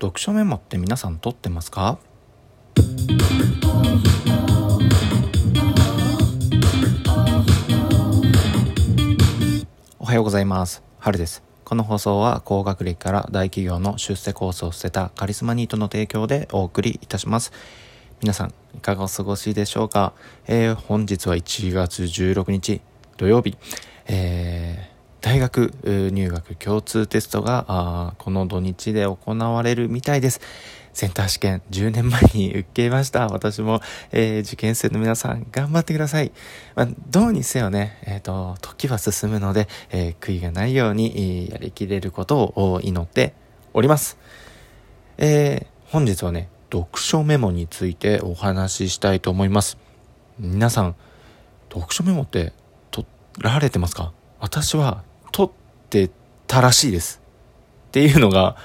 読書メモって皆さん取ってますか？おはようございます。春です。この放送は高学歴から大企業の出世コースを捨てたカリスマニートの提供でお送りいたします。皆さんいかがお過ごしでしょうか、えー、本日は1月16日土曜日、えー大学入学共通テストがこの土日で行われるみたいです。センター試験10年前に受けました。私も、えー、受験生の皆さん頑張ってください。まあ、どうにせよね、えっ、ー、と、時は進むので、えー、悔いがないように、やりきれることを祈っております。え本日はね、読書メモについてお話ししたいと思います。皆さん、読書メモって取られてますか？私は撮ってたらしいです。っていうのが、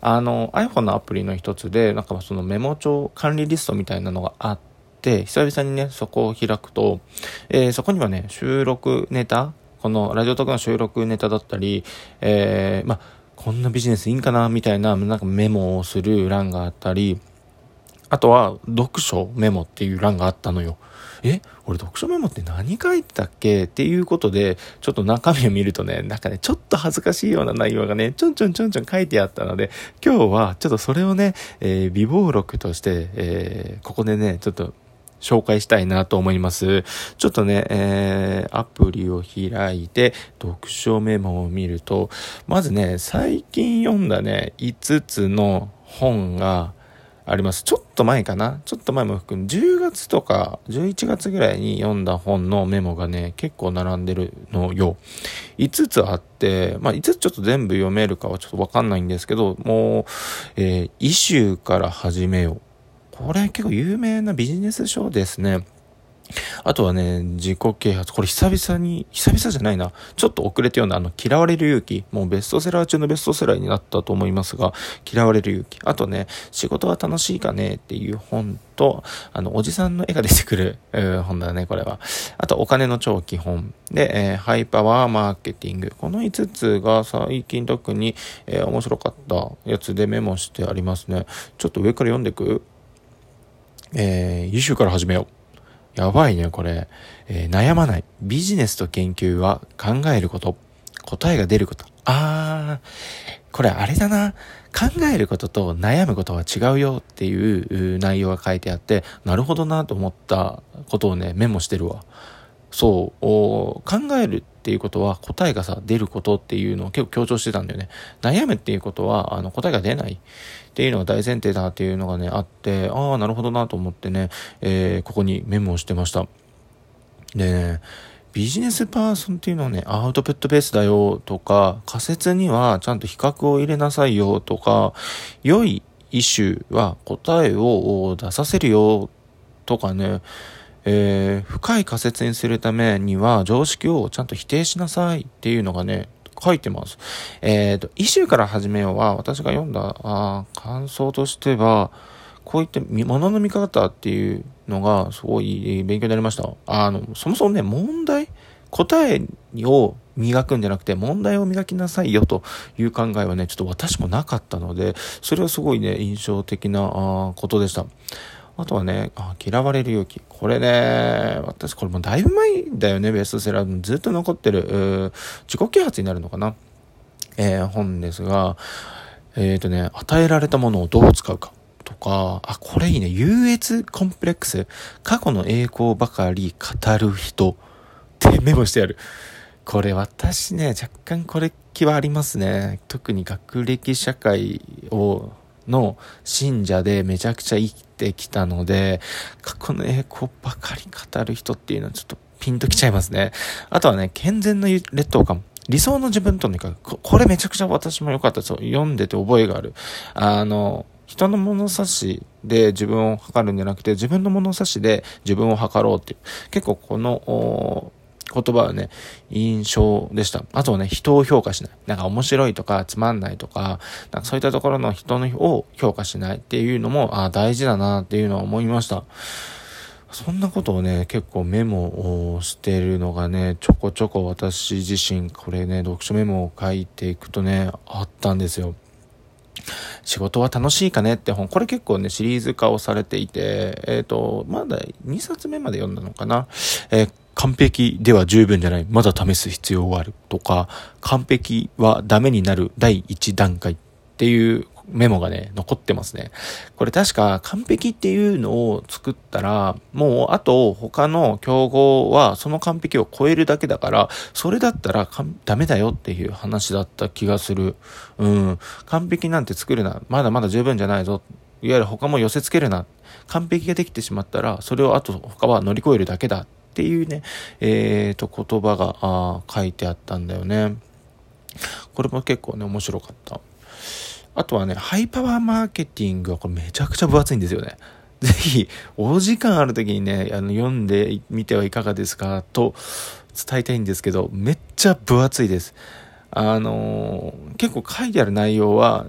あの iPhone のアプリの一つで、なんかそのメモ帳管理リストみたいなのがあって、久々にね、そこを開くと、えー、そこにはね、収録ネタ、このラジオトークの収録ネタだったり、えー、まこんなビジネスいいんかなみたいな、なんかメモをする欄があったり、あとは、読書メモっていう欄があったのよ。え俺読書メモって何書いてたっけ？っていうことで、ちょっと中身を見るとね、なんかね、ちょっと恥ずかしいような内容がね、ちょんちょんちょんちょん書いてあったので、今日はちょっとそれをね、えー、微暴録として、えー、ここでね、ちょっと紹介したいなと思います。ちょっとね、えー、アプリを開いて、読書メモを見ると、まずね、最近読んだね、5つの本が、あります。ちょっと前かなちょっと前も含む10月とか11月ぐらいに読んだ本のメモがね、結構並んでるのよ。5つあって、まあ5つちょっと全部読めるかはちょっとわかんないんですけど、もう、えー、イシューから始めよう。これ結構有名なビジネス書ですね。あとはね、自己啓発。これ久々に、久々じゃないな。ちょっと遅れて読んだあの、嫌われる勇気。もうベストセラー中のベストセラーになったと思いますが、嫌われる勇気。あとね、仕事は楽しいかね？っていう本と、あの、おじさんの絵が出てくる、えー本だね、これは。あと、お金の超基本。で、えー、ハイパワーマーケティング。この5つが最近特に、えー、面白かったやつでメモしてありますね。ちょっと上から読んでいく？えー、優秀から始めよう。やばいね、これ。えー、悩まない。ビジネスと研究は考えること。答えが出ること。あー、これあれだな。考えることと悩むことは違うよっていう内容が書いてあって、なるほどなと思ったことをね、メモしてるわ。そう、考えるっていうことは答えがさ、出ることっていうのを結構強調してたんだよね。悩むっていうことは、あの、答えが出ないっていうのが大前提だっていうのがね、あって、ああ、なるほどなと思ってね、えー、ここにメモをしてました。でね、ビジネスパーソンっていうのはね、アウトプットベースだよとか、仮説にはちゃんと比較を入れなさいよとか、良いイシューは答えを出させるよとかね、えー、深い仮説にするためには常識をちゃんと否定しなさいっていうのがね、書いてます。えっ、ー、と、イシューから始めようは、私が読んだあ感想としては、こういった物の見方っていうのがすごい勉強になりました。あの、そもそもね、問題答えを磨くんじゃなくて問題を磨きなさいよという考えはね、ちょっと私もなかったので、それはすごいね、印象的なことでした。あとはね、あ嫌われる勇気。これね、私これもだいぶ前だよね、ベストセラー。ずっと残ってる、自己啓発になるのかな。えー、本ですが、えっ、ー、とね、与えられたものをどう使うか。とか、あ、これいいね。優越コンプレックス。過去の栄光ばかり語る人。ってメモしてある。これ私ね、若干これ気はありますね。特に学歴社会をの信者でめちゃくちゃ生きてきたので、過去の栄光ばかり語る人っていうのはちょっとピンときちゃいますね。あとはね、健全の劣等感。理想の自分とにかく、これめちゃくちゃ私も良かったですよ読んでて覚えがある。あの、人の物差しで自分を測るんじゃなくて、自分の物差しで自分を測ろうっていう。結構この、言葉はね、印象でした。あとはね、人を評価しない。なんか面白いとかつまんないとか、なんかそういったところの人のを評価しないっていうのも、あ大事だなっていうのは思いました。そんなことをね、結構メモをしてるのがね、ちょこちょこ私自身、これね、読書メモを書いていくとね、あったんですよ。仕事は楽しいかねって本、これ結構ね、シリーズ化をされていて、えっ、ー、と、まだ2冊目まで読んだのかな。えー、完璧では十分じゃない。まだ試す必要がある。とか、完璧はダメになる第一段階っていうメモがね、残ってますね。これ確か完璧っていうのを作ったら、もうあと他の競合はその完璧を超えるだけだから、それだったらダメだよっていう話だった気がする。うん。完璧なんて作るな。まだまだ十分じゃないぞ。いわゆる他も寄せ付けるな。完璧ができてしまったら、それをあと他は乗り越えるだけだっていうね、えーと、言葉があ書いてあったんだよね。これも結構ね、面白かった。あとはね、ハイパワーマーケティングはこれめちゃくちゃ分厚いんですよね。ぜひ、お時間ある時にね、あの、読んでみてはいかがですかと伝えたいんですけど、めっちゃ分厚いです。あのー、結構書いてある内容は、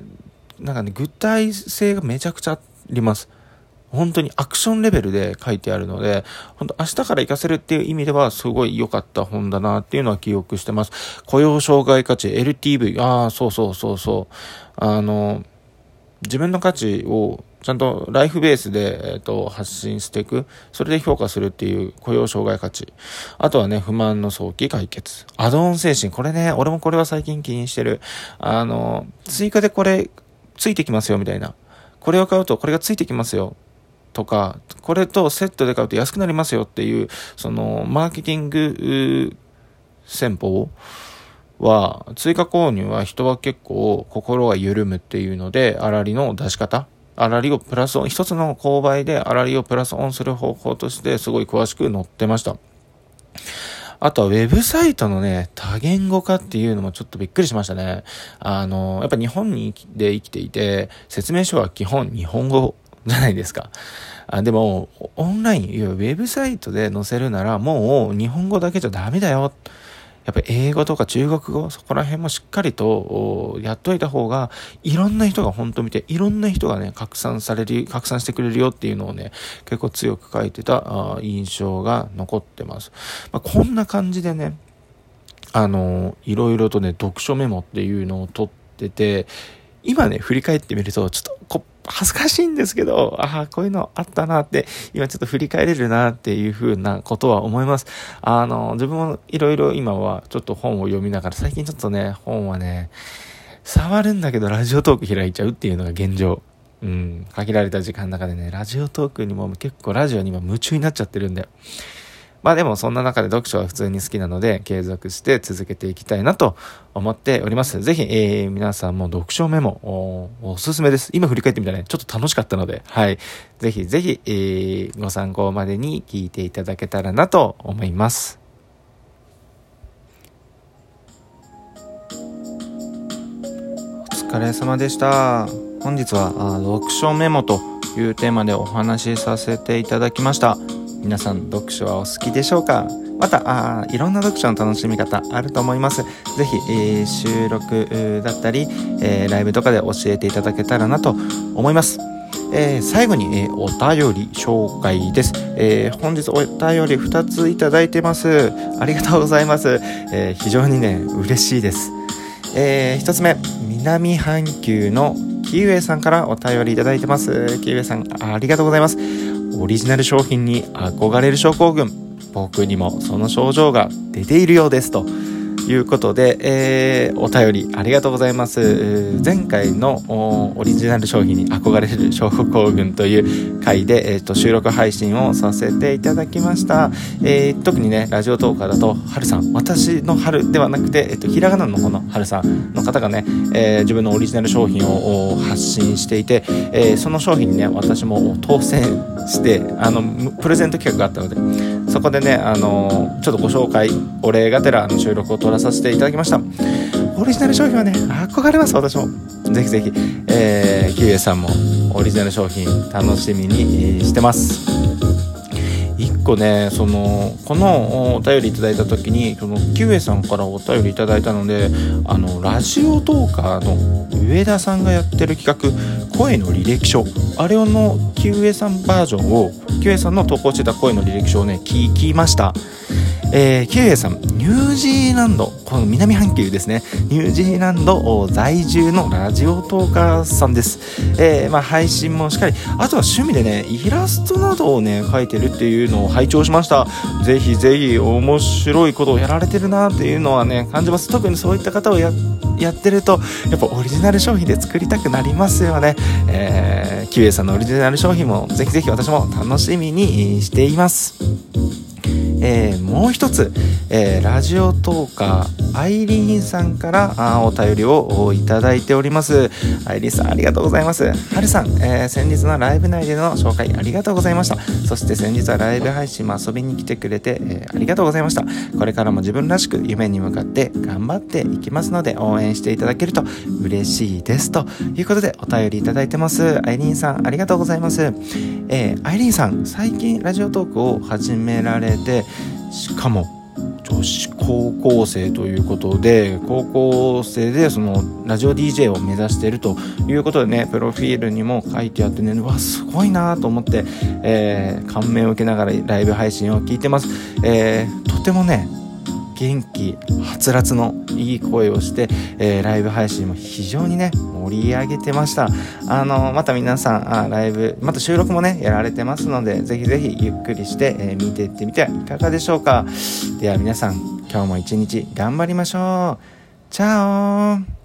なんかね、具体性がめちゃくちゃあります。本当にアクションレベルで書いてあるので、本当明日から活かせるっていう意味ではすごい良かった本だなっていうのは記憶してます。雇用障害価値、LTV、ああ、そうそうそうそう。あの、自分の価値をちゃんとライフベースで、えーと、発信していく。それで評価するっていう雇用障害価値。あとはね、不満の早期解決。アドオン精神。これね、俺もこれは最近気にしてる。あの、追加でこれついてきますよみたいな。これを買うとこれがついてきますよ。とか、これとセットで買うと安くなりますよっていう、その、マーケティング戦法は、追加購入は人は結構心が緩むっていうので、あらりの出し方あらりをプラスオン、一つの購買であらりをプラスオンする方法としてすごい詳しく載ってました。あとはウェブサイトのね、多言語化っていうのもちょっとびっくりしましたね。あの、やっぱ日本にで生きていて、説明書は基本日本語じゃないですか。あでも、オンライン、いわウェブサイトで載せるなら、もう日本語だけじゃダメだよ。やっぱ英語とか中国語、そこら辺もしっかりとやっといた方が、いろんな人が本当見て、いろんな人がね、拡散される、拡散してくれるよっていうのをね、結構強く書いてた印象が残ってます。まあ、こんな感じでね、あの、いろいろとね、読書メモっていうのを取ってて、今ね、振り返ってみると、ちょっとこ恥ずかしいんですけど、ああ、こういうのあったなって、今ちょっと振り返れるなっていうふうなことは思います。あの、自分もいろいろ今はちょっと本を読みながら、最近ちょっとね、本はね、触るんだけどラジオトーク開いちゃうっていうのが現状。うん、限られた時間の中でね、ラジオトークにも結構ラジオにも夢中になっちゃってるんで。まあでもそんな中で読書は普通に好きなので継続して続けていきたいなと思っております。ぜひ、えー、皆さんも読書メモおすすめです。今振り返ってみたらね、ちょっと楽しかったので、はい。ぜひぜひ、えー、ご参考までに聞いていただけたらなと思います。お疲れ様でした。本日は読書メモというテーマでお話しさせていただきました。皆さん読書はお好きでしょうか？またあいろんな読書の楽しみ方あると思います。ぜひ、えー、収録だったり、えー、ライブとかで教えていただけたらなと思います。えー、最後に、えー、お便り紹介です、えー、本日お便り2ついただいてます。ありがとうございます。え非常にね、嬉しいです。え1つ目、南半球のキウエさんからお便りいただいてます。キウエさん、ありがとうございます。オリジナル商品に憧れる症候群。僕にもその症状が出ているようですと。いうことで、えー、お便りありがとうございます。前回のオリジナル商品に憧れる症候群という回で、えーと、収録配信をさせていただきました。えー、特にね、ラジオトーカーだと、はるさん、私の春ではなくて、え、ー、と、ひらがなの方のはるさんの方がね、えー、自分のオリジナル商品を発信していて、え、その商品にね、私も当選して、あの、プレゼント企画があったので、そこでね、あのちょっとご紹介、お礼がてらの収録を撮らさせていただきました。オリジナル商品はね、憧れます、私も。ぜひぜひ、えー、キウエさんもオリジナル商品楽しみにしてます。個ねそのこのお便りいただいた時にそのキウエさんからお便りいただいたのであのラジオトーカーの上田さんがやってる企画「声の履歴書」あれのキウエさんバージョンをキウエさんの投稿してた声の履歴書をね聞きました。えー、キウエさん、ニュージーランド、この南半球ですね、ニュージーランド在住のラジオトーカーさんです。えー、まあ、配信もしっかり、あとは趣味でね、イラストなどをね、描いてるっていうのを拝聴しました。ぜひぜひ面白いことをやられてるなっていうのはね、感じます。特にそういった方をやってると、やっぱオリジナル商品で作りたくなりますよね。えー、キウエさんのオリジナル商品もぜひぜひ私も楽しみにしています。えー、もう一つ、えー、ラジオトーカーアイリーンさんからあお便りをいただいております。アイリーンさんありがとうございます。はるさん、えー、先日のライブ内での紹介ありがとうございました。そして先日はライブ配信も遊びに来てくれて、えありがとうございました。これからも自分らしく夢に向かって頑張っていきますので応援していただけると嬉しいです。ということでお便りいただいてます。アイリーンさんありがとうございます、えアイリーンさん最近ラジオトークを始められてしかも女子高校生ということで高校生でそのラジオ DJ を目指しているということでねプロフィールにも書いてあってねうわすごいなと思って、えー、感銘を受けながらライブ配信を聞いてます、えー、とてもね元気はつらつのいい声をして、えー、ライブ配信も非常にね盛り上げてました。あのまた皆さんあライブまた収録もねやられてますのでぜひぜひゆっくりして、えー、見ていってみてはいかがでしょうか。では皆さん今日も一日頑張りましょう。チャオ